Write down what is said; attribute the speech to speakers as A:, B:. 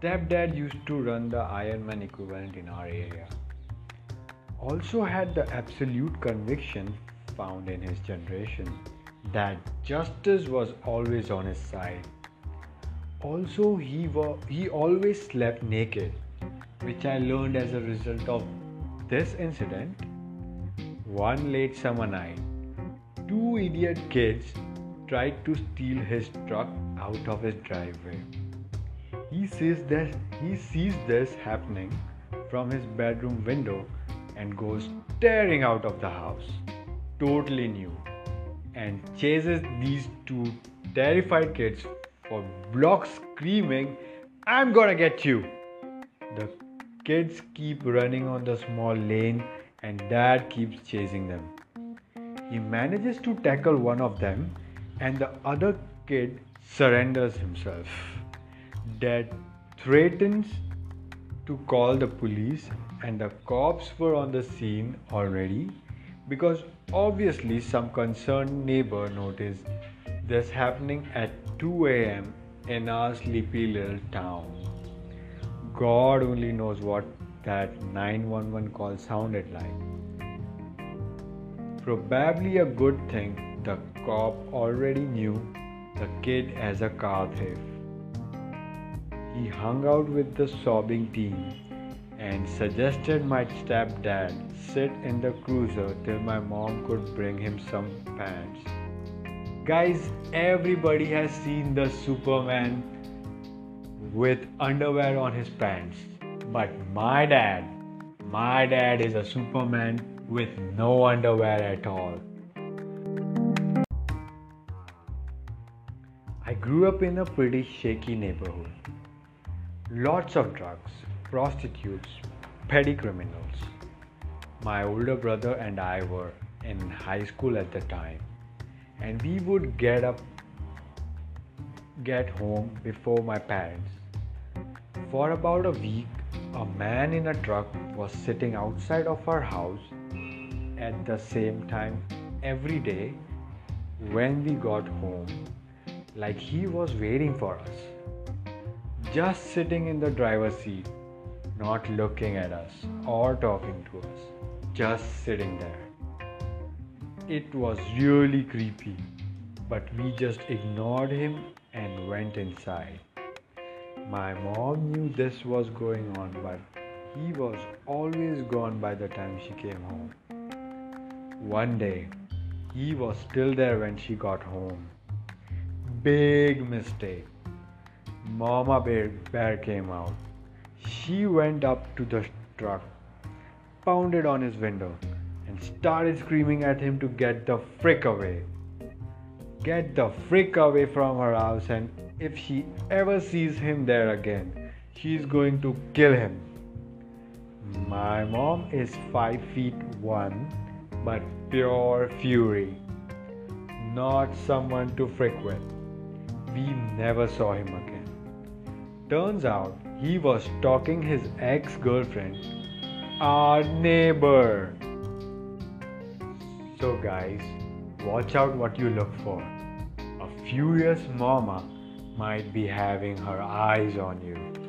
A: Stepdad used to run the Ironman equivalent in our area. Also had the absolute conviction found in his generation that justice was always on his side. Also, he, wa- he always slept naked, which I learned as a result of this incident. One late summer night, two idiot kids tried to steal his truck out of his driveway. He sees this, he sees this happening from his bedroom window and goes tearing out of the house, totally new, and chases these two terrified kids for blocks, screaming, I'm gonna get you! The kids keep running on the small lane, and dad keeps chasing them. He manages to tackle one of them, and the other kid surrenders himself. Dad threatens to call the police, and the cops were on the scene already because obviously some concerned neighbor noticed this happening at 2 a.m. in our sleepy little town. God only knows what that 911 call sounded like. Probably a good thing the cop already knew the kid as a car thief. He hung out with the sobbing teen and suggested my stepdad sit in the cruiser till my mom could bring him some pants. Guys, everybody has seen the Superman with underwear on his pants. But my dad, my dad is a Superman with no underwear at all. I grew up in a pretty shaky neighborhood. Lots of drugs, prostitutes, petty criminals. My older brother and I were in high school at the time, and we would get up, get home before my parents. For about a week, a man in a truck was sitting outside of our house at the same time every day when we got home, like he was waiting for us. Just sitting in the driver's seat, not looking at us or talking to us, just sitting there. It was really creepy, but we just ignored him and went inside. My mom knew this was going on, but he was always gone by the time she came home. One day, he was still there when she got home. Big mistake. Mama Bear, Bear came out. She went up to the truck, pounded on his window, and started screaming at him to get the frick away. Get the frick away from her house, and if she ever sees him there again, she's going to kill him. My mom is 5 feet 1, but pure fury. Not someone to frick with. We never saw him again. Turns out he was stalking his ex girlfriend, our neighbor. So, guys, watch out what you look for. A furious mama might be having her eyes on you.